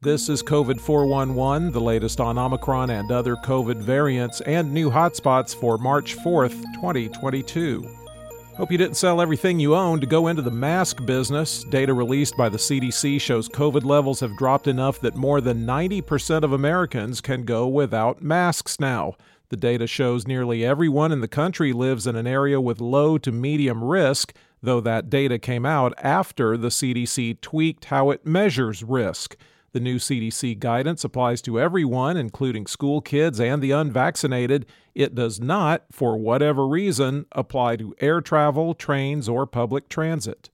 This is COVID 411, the latest on Omicron and other COVID variants and new hotspots for March 4th, 2022. Hope you didn't sell everything you own to go into the mask business. Data released by the CDC shows COVID levels have dropped enough that more than 90% of Americans can go without masks now. The data shows nearly everyone in the country lives in an area with low to medium risk, though that data came out after the CDC tweaked how it measures risk. The new CDC guidance applies to everyone, including school kids and the unvaccinated. It does not, for whatever reason, apply to air travel, trains, or public transit.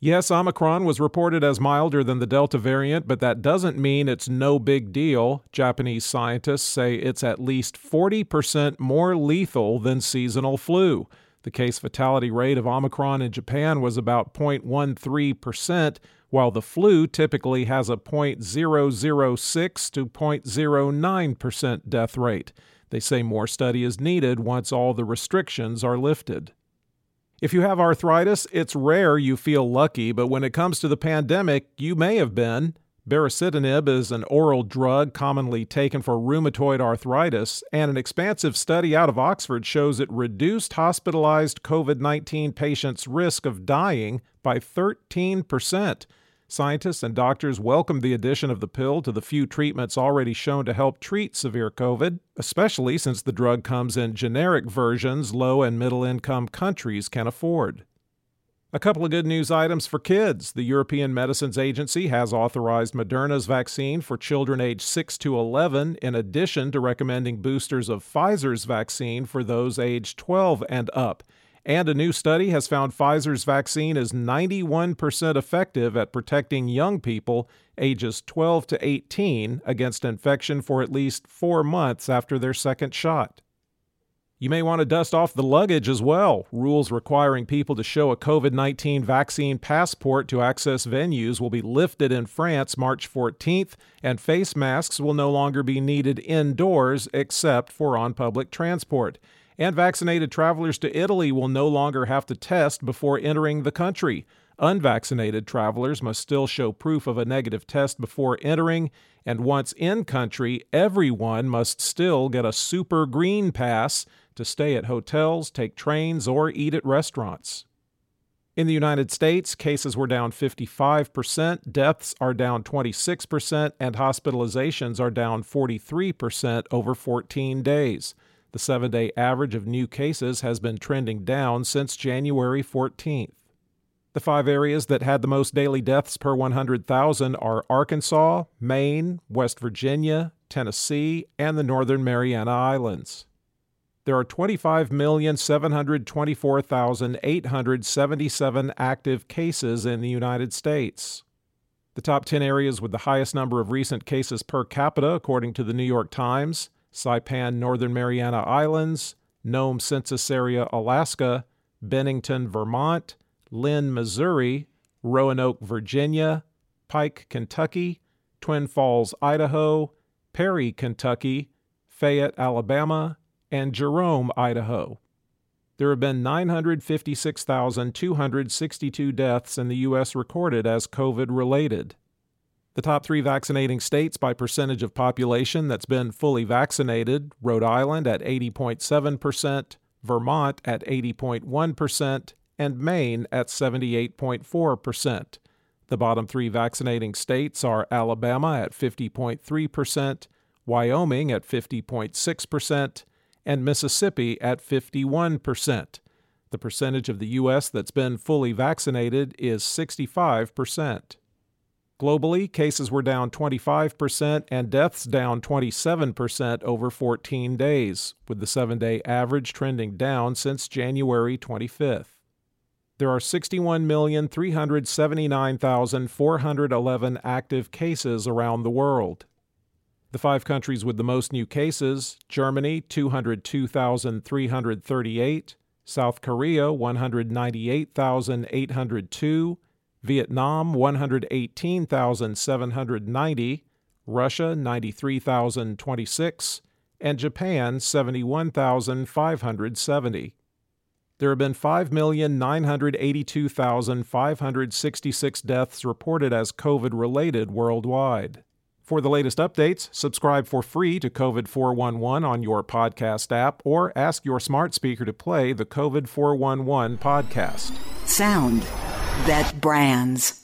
Yes, Omicron was reported as milder than the Delta variant, but that doesn't mean it's no big deal. Japanese scientists say it's at least 40% more lethal than seasonal flu. The case fatality rate of Omicron in Japan was about 0.13%, while the flu typically has a 0.006 to 0.09% death rate. They say more study is needed once all the restrictions are lifted. If you have arthritis, it's rare you feel lucky, but when it comes to the pandemic, you may have been. Baricitinib is an oral drug commonly taken for rheumatoid arthritis, and an expansive study out of Oxford shows it reduced hospitalized COVID 19 patients' risk of dying by 13%. Scientists and doctors welcome the addition of the pill to the few treatments already shown to help treat severe COVID, especially since the drug comes in generic versions low and middle income countries can afford. A couple of good news items for kids. The European Medicines Agency has authorized Moderna's vaccine for children aged 6 to 11, in addition to recommending boosters of Pfizer's vaccine for those aged 12 and up. And a new study has found Pfizer's vaccine is 91% effective at protecting young people ages 12 to 18 against infection for at least four months after their second shot. You may want to dust off the luggage as well. Rules requiring people to show a COVID 19 vaccine passport to access venues will be lifted in France March 14th, and face masks will no longer be needed indoors except for on public transport. And vaccinated travelers to Italy will no longer have to test before entering the country. Unvaccinated travelers must still show proof of a negative test before entering, and once in country, everyone must still get a super green pass to stay at hotels, take trains, or eat at restaurants. In the United States, cases were down 55%, deaths are down 26%, and hospitalizations are down 43% over 14 days. The seven day average of new cases has been trending down since January 14th. The five areas that had the most daily deaths per 100,000 are Arkansas, Maine, West Virginia, Tennessee, and the Northern Mariana Islands. There are 25,724,877 active cases in the United States. The top 10 areas with the highest number of recent cases per capita, according to the New York Times Saipan, Northern Mariana Islands, Nome Census Area, Alaska, Bennington, Vermont, Linn, Missouri, Roanoke, Virginia, Pike, Kentucky, Twin Falls, Idaho, Perry, Kentucky, Fayette, Alabama, and Jerome, Idaho. There have been 956,262 deaths in the U.S. recorded as COVID related. The top three vaccinating states by percentage of population that's been fully vaccinated Rhode Island at 80.7%, Vermont at 80.1%, and Maine at 78.4%. The bottom three vaccinating states are Alabama at 50.3%, Wyoming at 50.6%, and Mississippi at 51%. The percentage of the U.S. that's been fully vaccinated is 65%. Globally, cases were down 25% and deaths down 27% over 14 days, with the seven day average trending down since January 25th. There are 61,379,411 active cases around the world. The five countries with the most new cases Germany, 202,338, South Korea, 198,802, Vietnam 118,790, Russia 93,026, and Japan 71,570. There have been 5,982,566 deaths reported as COVID related worldwide. For the latest updates, subscribe for free to COVID 411 on your podcast app or ask your smart speaker to play the COVID 411 podcast. Sound that brands.